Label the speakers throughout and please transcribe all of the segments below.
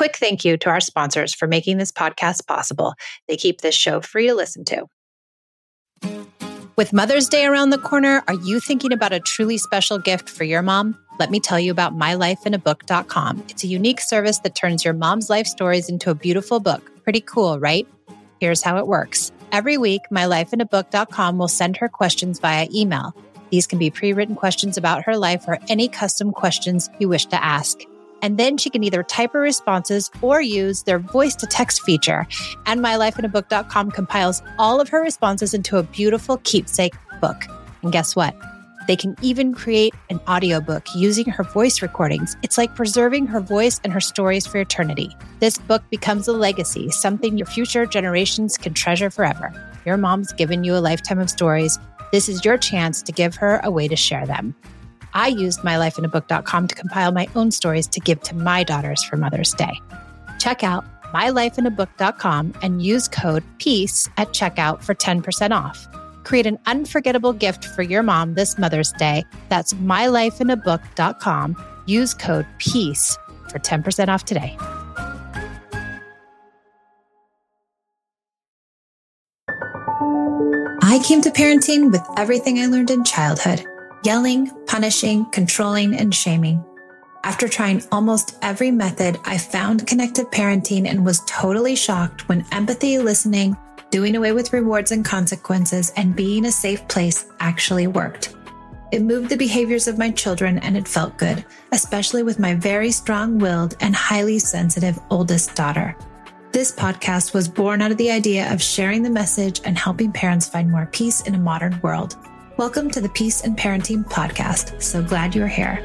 Speaker 1: quick thank you to our sponsors for making this podcast possible. They keep this show free to listen to. With Mother's Day around the corner, are you thinking about a truly special gift for your mom? Let me tell you about mylifeinabook.com. It's a unique service that turns your mom's life stories into a beautiful book. Pretty cool, right? Here's how it works. Every week, mylifeinabook.com will send her questions via email. These can be pre written questions about her life or any custom questions you wish to ask. And then she can either type her responses or use their voice to text feature. And mylifeinabook.com compiles all of her responses into a beautiful keepsake book. And guess what? They can even create an audiobook using her voice recordings. It's like preserving her voice and her stories for eternity. This book becomes a legacy, something your future generations can treasure forever. Your mom's given you a lifetime of stories. This is your chance to give her a way to share them. I used mylifeinabook.com to compile my own stories to give to my daughters for Mother's Day. Check out mylifeinabook.com and use code PEACE at checkout for 10% off. Create an unforgettable gift for your mom this Mother's Day. That's mylifeinabook.com. Use code PEACE for 10% off today. I came to parenting with everything I learned in childhood yelling, punishing, controlling, and shaming. After trying almost every method, I found connected parenting and was totally shocked when empathy, listening, doing away with rewards and consequences, and being a safe place actually worked. It moved the behaviors of my children and it felt good, especially with my very strong willed and highly sensitive oldest daughter. This podcast was born out of the idea of sharing the message and helping parents find more peace in a modern world. Welcome to the Peace and Parenting Podcast. So glad you're here.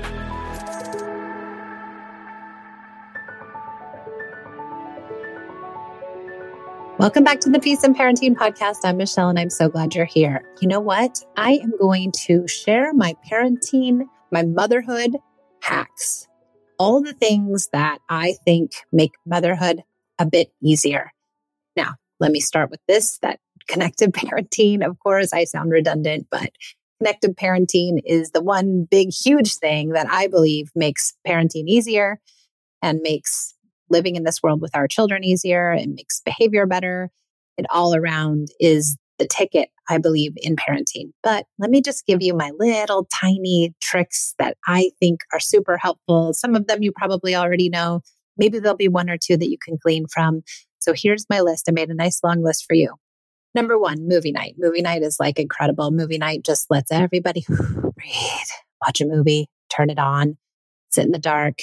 Speaker 1: Welcome back to the Peace and Parenting Podcast. I'm Michelle and I'm so glad you're here. You know what? I am going to share my parenting, my motherhood hacks, all the things that I think make motherhood a bit easier. Now, let me start with this that connected parenting, of course, I sound redundant, but connected parenting is the one big, huge thing that I believe makes parenting easier and makes living in this world with our children easier. It makes behavior better. It all around is the ticket, I believe, in parenting. But let me just give you my little tiny tricks that I think are super helpful. Some of them you probably already know. Maybe there'll be one or two that you can glean from. So here's my list. I made a nice long list for you. Number one, movie night. Movie night is like incredible. Movie night just lets everybody breathe, watch a movie, turn it on, sit in the dark,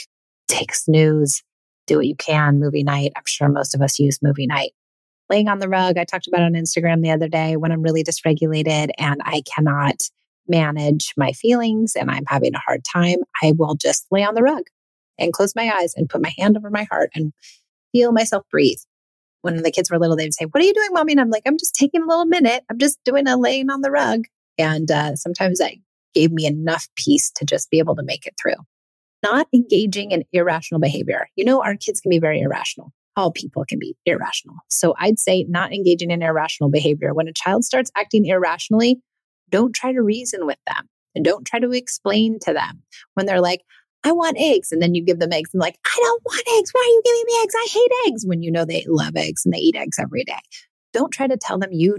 Speaker 1: take snooze, do what you can movie night. I'm sure most of us use movie night. Laying on the rug, I talked about on Instagram the other day when I'm really dysregulated and I cannot manage my feelings and I'm having a hard time, I will just lay on the rug and close my eyes and put my hand over my heart and feel myself breathe. When the kids were little, they'd say, What are you doing, mommy? And I'm like, I'm just taking a little minute. I'm just doing a laying on the rug. And uh, sometimes that gave me enough peace to just be able to make it through not engaging in irrational behavior. You know, our kids can be very irrational. All people can be irrational. So I'd say not engaging in irrational behavior. When a child starts acting irrationally, don't try to reason with them and don't try to explain to them when they're like, I want eggs. And then you give them eggs and like, I don't want eggs. Why are you giving me eggs? I hate eggs when you know they love eggs and they eat eggs every day. Don't try to tell them you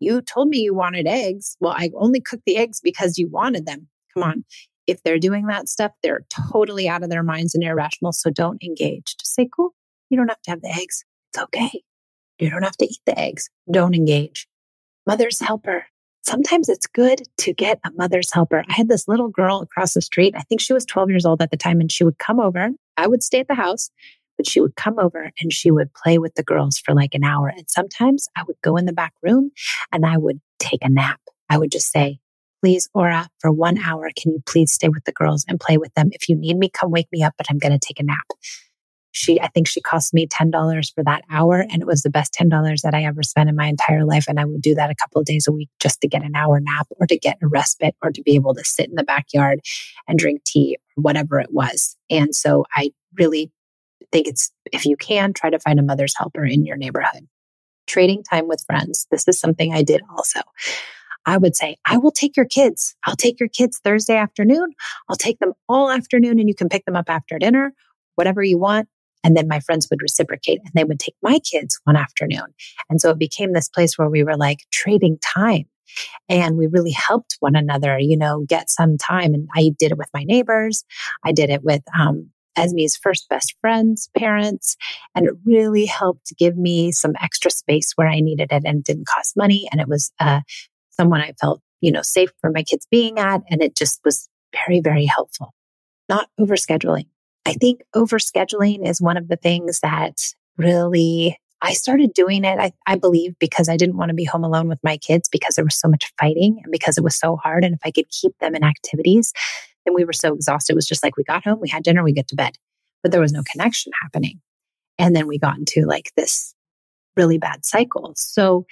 Speaker 1: you told me you wanted eggs. Well, I only cooked the eggs because you wanted them. Come on if they're doing that stuff, they're totally out of their minds and irrational. So don't engage. Just say, cool, you don't have to have the eggs. It's okay. You don't have to eat the eggs. Don't engage. Mother's helper. Sometimes it's good to get a mother's helper. I had this little girl across the street. I think she was 12 years old at the time, and she would come over. I would stay at the house, but she would come over and she would play with the girls for like an hour. And sometimes I would go in the back room and I would take a nap. I would just say, please, Aura, for one hour, can you please stay with the girls and play with them? If you need me, come wake me up, but I'm going to take a nap. She, I think she cost me $10 for that hour. And it was the best $10 that I ever spent in my entire life. And I would do that a couple of days a week just to get an hour nap or to get a respite or to be able to sit in the backyard and drink tea or whatever it was. And so I really think it's, if you can, try to find a mother's helper in your neighborhood. Trading time with friends. This is something I did also. I would say, I will take your kids. I'll take your kids Thursday afternoon. I'll take them all afternoon and you can pick them up after dinner, whatever you want. And then my friends would reciprocate and they would take my kids one afternoon. And so it became this place where we were like trading time and we really helped one another, you know, get some time. And I did it with my neighbors. I did it with, um, Esme's first best friends, parents, and it really helped give me some extra space where I needed it and didn't cost money. And it was uh, someone I felt, you know, safe for my kids being at. And it just was very, very helpful. Not overscheduling. I think overscheduling is one of the things that really I started doing it, I, I, believe, because I didn't want to be home alone with my kids because there was so much fighting and because it was so hard. And if I could keep them in activities, then we were so exhausted. It was just like we got home, we had dinner, we get to bed, but there was no connection happening. And then we got into like this really bad cycle. So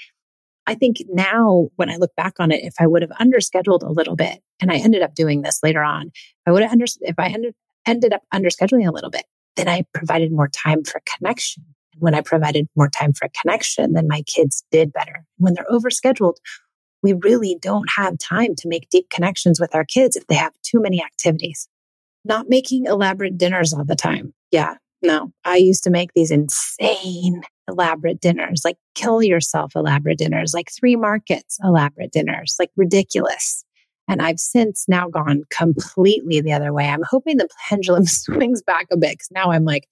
Speaker 1: I think now when I look back on it, if I would have underscheduled a little bit, and I ended up doing this later on, if I would have under, if I ended, ended up underscheduling a little bit, then I provided more time for connection when I provided more time for connection, then my kids did better. When they're overscheduled, we really don't have time to make deep connections with our kids if they have too many activities. Not making elaborate dinners all the time. Yeah, no, I used to make these insane elaborate dinners, like kill yourself elaborate dinners, like three markets elaborate dinners, like ridiculous. And I've since now gone completely the other way. I'm hoping the pendulum swings back a bit because now I'm like,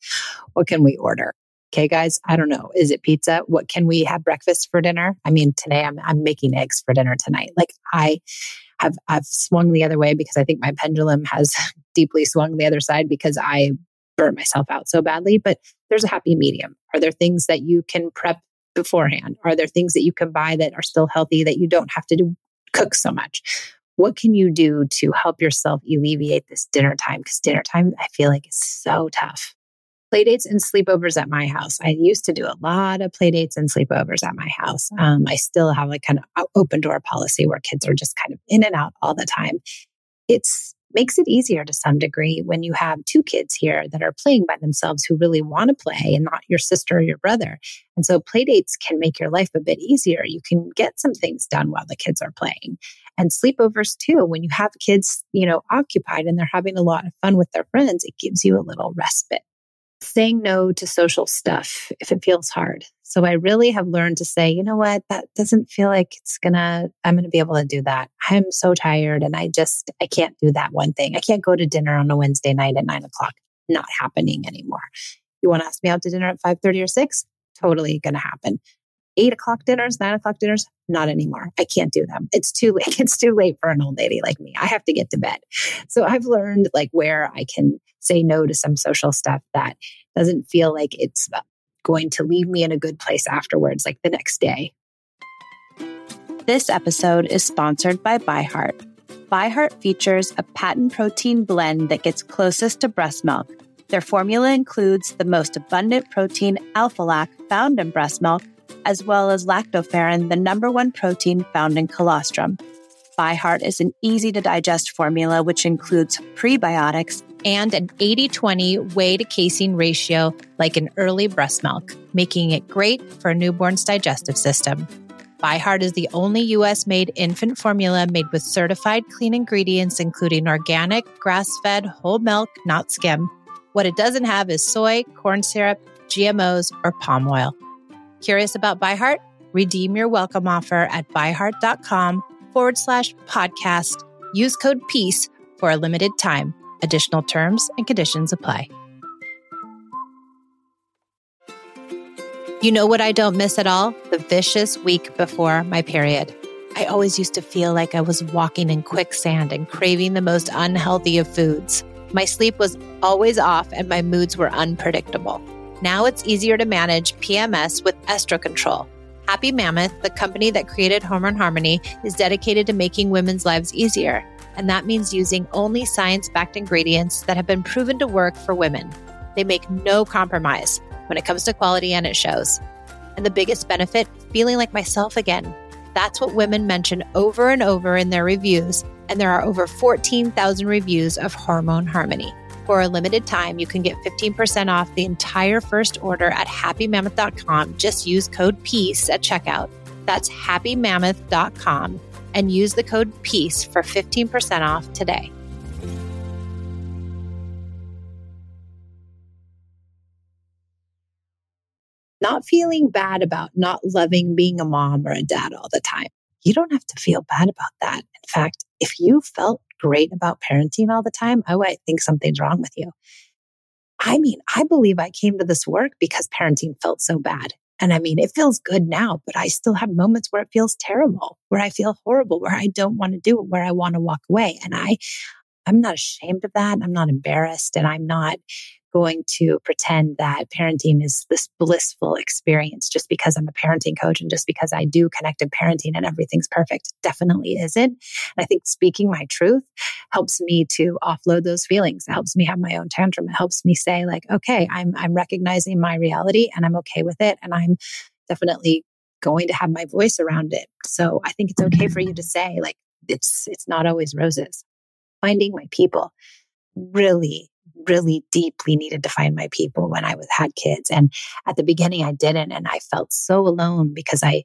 Speaker 1: what can we order? okay, guys, I don't know. Is it pizza? What can we have breakfast for dinner? I mean, today I'm, I'm making eggs for dinner tonight. Like I have, I've swung the other way because I think my pendulum has deeply swung the other side because I burnt myself out so badly. But there's a happy medium. Are there things that you can prep beforehand? Are there things that you can buy that are still healthy that you don't have to do, cook so much? What can you do to help yourself alleviate this dinner time? Because dinner time, I feel like is so tough playdates and sleepovers at my house. I used to do a lot of playdates and sleepovers at my house. Um, I still have like kind of open door policy where kids are just kind of in and out all the time. It's makes it easier to some degree when you have two kids here that are playing by themselves who really want to play and not your sister or your brother. And so playdates can make your life a bit easier. You can get some things done while the kids are playing. And sleepovers too, when you have kids, you know, occupied and they're having a lot of fun with their friends, it gives you a little respite saying no to social stuff if it feels hard. So I really have learned to say, you know what, that doesn't feel like it's gonna, I'm gonna be able to do that. I'm so tired and I just, I can't do that one thing. I can't go to dinner on a Wednesday night at nine o'clock. Not happening anymore. You want to ask me out to dinner at 5.30 or 6? Totally gonna happen eight o'clock dinners, nine o'clock dinners, not anymore. I can't do them. It's too late. It's too late for an old lady like me. I have to get to bed. So I've learned like where I can say no to some social stuff that doesn't feel like it's uh, going to leave me in a good place afterwards, like the next day.
Speaker 2: This episode is sponsored by ByHeart. ByHeart features a patent protein blend that gets closest to breast milk. Their formula includes the most abundant protein alpha lac found in breast milk as well as lactoferrin, the number one protein found in colostrum. ByHeart is an easy to digest formula which includes prebiotics and an 80 20 whey to casein ratio like an early breast milk, making it great for a newborn's digestive system. ByHeart is the only US made infant formula made with certified clean ingredients, including organic, grass fed, whole milk, not skim. What it doesn't have is soy, corn syrup, GMOs, or palm oil. Curious about ByHeart? Redeem your welcome offer at byheart.com forward slash podcast. Use code PEACE for a limited time. Additional terms and conditions apply. You know what I don't miss at all? The vicious week before my period. I always used to feel like I was walking in quicksand and craving the most unhealthy of foods. My sleep was always off and my moods were unpredictable. Now it's easier to manage PMS with Estrocontrol. Happy Mammoth, the company that created Hormone Harmony, is dedicated to making women's lives easier. And that means using only science backed ingredients that have been proven to work for women. They make no compromise when it comes to quality, and it shows. And the biggest benefit, feeling like myself again. That's what women mention over and over in their reviews. And there are over 14,000 reviews of Hormone Harmony. For a limited time, you can get 15% off the entire first order at happymammoth.com. Just use code PEACE at checkout. That's happymammoth.com and use the code PEACE for 15% off today.
Speaker 1: not feeling bad about not loving being a mom or a dad all the time. You don't have to feel bad about that. In fact, if you felt great about parenting all the time, oh, I think something's wrong with you. I mean, I believe I came to this work because parenting felt so bad. And I mean, it feels good now, but I still have moments where it feels terrible, where I feel horrible, where I don't want to do it, where I want to walk away. And I, I'm not ashamed of that. I'm not embarrassed and I'm not going to pretend that parenting is this blissful experience just because I'm a parenting coach and just because I do connected parenting and everything's perfect. Definitely isn't. And I think speaking my truth helps me to offload those feelings. It helps me have my own tantrum. It helps me say like, okay, I'm, I'm recognizing my reality and I'm okay with it. And I'm definitely going to have my voice around it. So I think it's okay for you to say like, it's, it's not always roses. Finding my people really really deeply needed to find my people when I was, had kids. And at the beginning, I didn't. And I felt so alone because I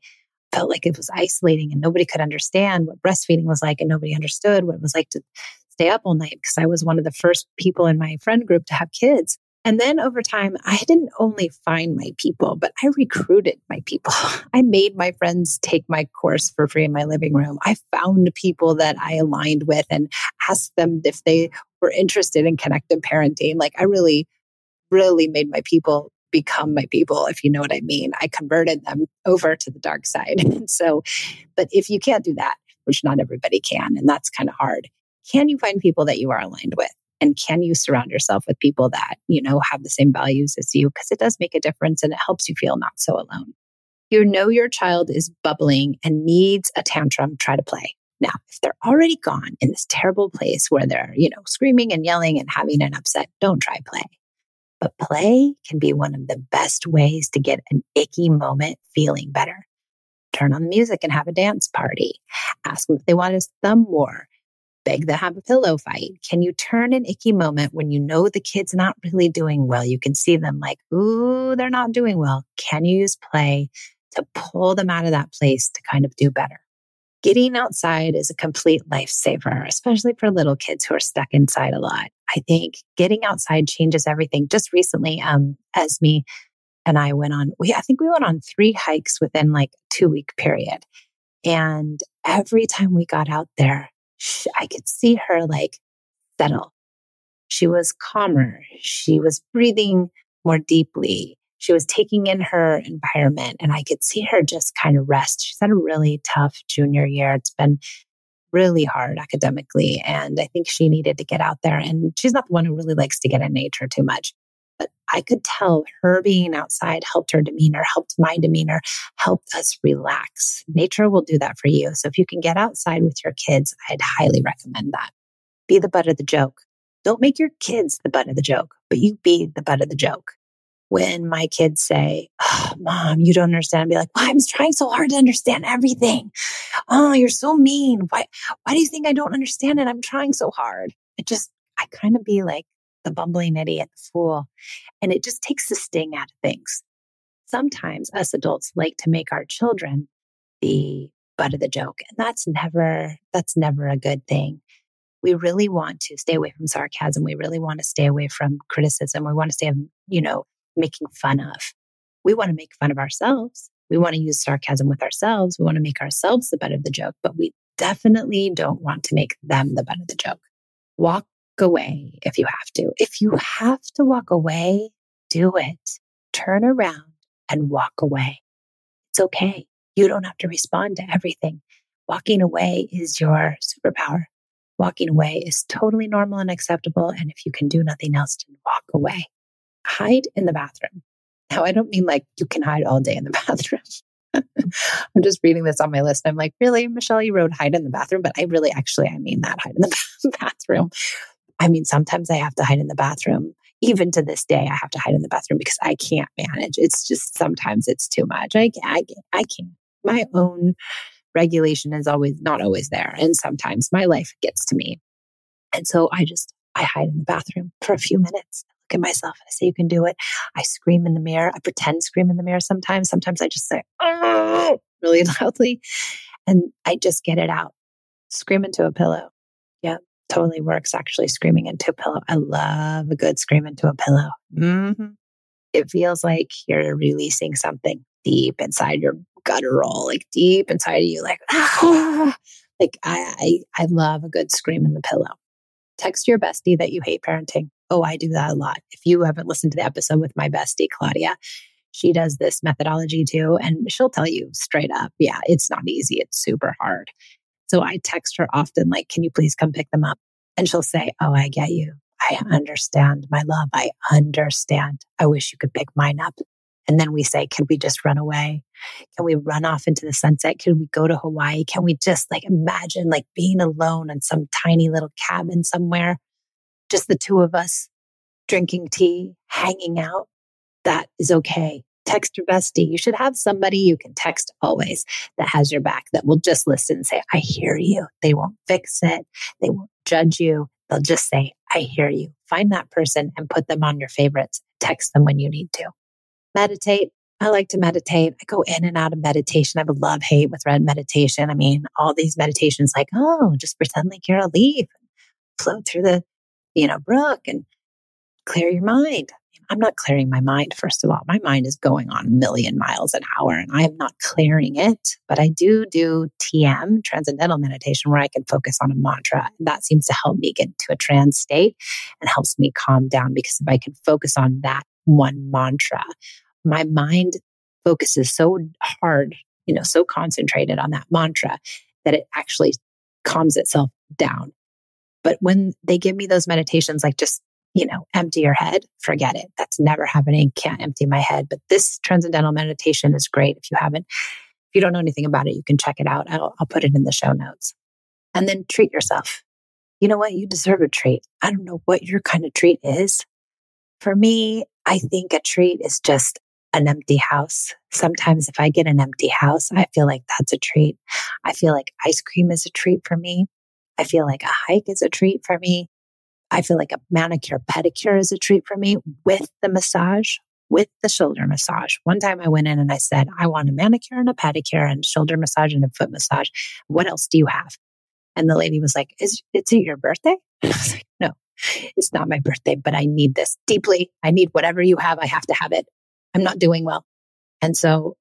Speaker 1: felt like it was isolating and nobody could understand what breastfeeding was like and nobody understood what it was like to stay up all night because I was one of the first people in my friend group to have kids. And then over time, I didn't only find my people, but I recruited my people. I made my friends take my course for free in my living room. I found people that I aligned with and asked them if they were interested in connected parenting. Like I really, really made my people become my people, if you know what I mean. I converted them over to the dark side. So, but if you can't do that, which not everybody can, and that's kind of hard, can you find people that you are aligned with? And can you surround yourself with people that, you know, have the same values as you? Because it does make a difference and it helps you feel not so alone. You know your child is bubbling and needs a tantrum, try to play. Now, if they're already gone in this terrible place where they're, you know, screaming and yelling and having an upset, don't try play. But play can be one of the best ways to get an icky moment feeling better. Turn on the music and have a dance party. Ask them if they want to thumb war. Beg them to have a pillow fight. Can you turn an icky moment when you know the kid's not really doing well? You can see them like, ooh, they're not doing well. Can you use play to pull them out of that place to kind of do better? Getting outside is a complete lifesaver, especially for little kids who are stuck inside a lot. I think getting outside changes everything. Just recently, um, Esme and I went on, we, I think we went on three hikes within like two week period. And every time we got out there, she, I could see her like settle. She was calmer. She was breathing more deeply she was taking in her environment and I could see her just kind of rest. She's had a really tough junior year. It's been really hard academically. And I think she needed to get out there. And she's not the one who really likes to get in nature too much. But I could tell her being outside helped her demeanor, helped my demeanor, helped us relax. Nature will do that for you. So if you can get outside with your kids, I'd highly recommend that. Be the butt of the joke. Don't make your kids the butt of the joke, but you be the butt of the joke when my kids say, oh, Mom, you don't understand, I'd be like, well, I'm trying so hard to understand everything. Oh, you're so mean. Why, why do you think I don't understand it? I'm trying so hard. It just, I kind of be like the bumbling idiot, the fool. And it just takes the sting out of things. Sometimes us adults like to make our children the butt of the joke. And that's never, that's never a good thing we really want to stay away from sarcasm. We really want to stay away from criticism. We want to stay, you know, making fun of. We want to make fun of ourselves. We want to use sarcasm with ourselves. We want to make ourselves the butt of the joke, but we definitely don't want to make them the butt of the joke. Walk away if you have to. If you have to walk away, do it. Turn around and walk away. It's okay. You don't have to respond to everything. Walking away is your superpower. Walking away is totally normal and acceptable. And if you can do nothing else, then walk away hide in the bathroom. Now, I don't mean like you can hide all day in the bathroom. I'm just reading this on my list. I'm like, really, Michelle, you wrote hide in the bathroom, but I really actually, I mean that hide in the bathroom. I mean, sometimes I have to hide in the bathroom. Even to this day, I have to hide in the bathroom because I can't manage. It's just sometimes it's too much. I, I, I can't. My own regulation is always not always there. And sometimes my life gets to me. And so I just, I hide in the bathroom for a few minutes at myself and I say, You can do it. I scream in the mirror. I pretend scream in the mirror sometimes. Sometimes I just say, Oh, really loudly. And I just get it out. Scream into a pillow. Yeah, totally works actually screaming into a pillow. I love a good scream into a pillow. Mm-hmm. it feels like you're releasing something deep inside your guttural, like deep inside of you, like, ah, like I, I, I love a good scream in the pillow. Text your bestie that you hate parenting. Oh, I do that a lot. If you haven't listened to the episode with my bestie, Claudia, she does this methodology too. And she'll tell you straight up, yeah, it's not easy. It's super hard. So I text her often, like, can you please come pick them up? And she'll say, oh, I get you. I understand, my love. I understand. I wish you could pick mine up. And then we say, can we just run away? Can we run off into the sunset? Can we go to Hawaii? Can we just like imagine like being alone in some tiny little cabin somewhere? Just the two of us drinking tea, hanging out. That is okay. Text your bestie. You should have somebody you can text always that has your back, that will just listen and say, I hear you. They won't fix it. They won't judge you. They'll just say, I hear you. Find that person and put them on your favorites. Text them when you need to. Meditate. I like to meditate. I go in and out of meditation. I have a love hate with red meditation. I mean, all these meditations like, oh, just pretend like you're a leaf, float through the, you know, brook and clear your mind. I'm not clearing my mind, first of all. My mind is going on a million miles an hour and I am not clearing it. But I do do TM, transcendental meditation, where I can focus on a mantra. And that seems to help me get into a trance state and helps me calm down because if I can focus on that one mantra, my mind focuses so hard, you know, so concentrated on that mantra that it actually calms itself down. But when they give me those meditations, like just you know, empty your head, forget it. That's never happening. Can't empty my head. But this transcendental meditation is great. If you haven't, if you don't know anything about it, you can check it out. I'll, I'll put it in the show notes. And then treat yourself. You know what? You deserve a treat. I don't know what your kind of treat is. For me, I think a treat is just an empty house. Sometimes if I get an empty house, I feel like that's a treat. I feel like ice cream is a treat for me. I feel like a hike is a treat for me. I feel like a manicure pedicure is a treat for me with the massage, with the shoulder massage. One time I went in and I said, I want a manicure and a pedicure and shoulder massage and a foot massage. What else do you have? And the lady was like, Is it's your birthday? I was like, No, it's not my birthday, but I need this deeply. I need whatever you have. I have to have it. I'm not doing well. And so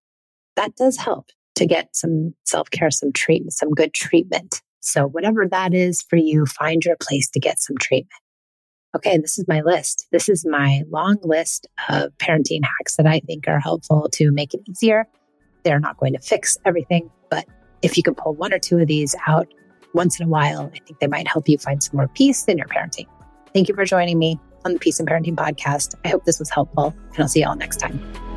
Speaker 1: that does help to get some self care, some treatment, some good treatment. So, whatever that is for you, find your place to get some treatment okay, this is my list. This is my long list of parenting hacks that I think are helpful to make it easier. They're not going to fix everything, but if you can pull one or two of these out once in a while, I think they might help you find some more peace in your parenting. Thank you for joining me on the Peace and Parenting podcast. I hope this was helpful, and I'll see you all next time.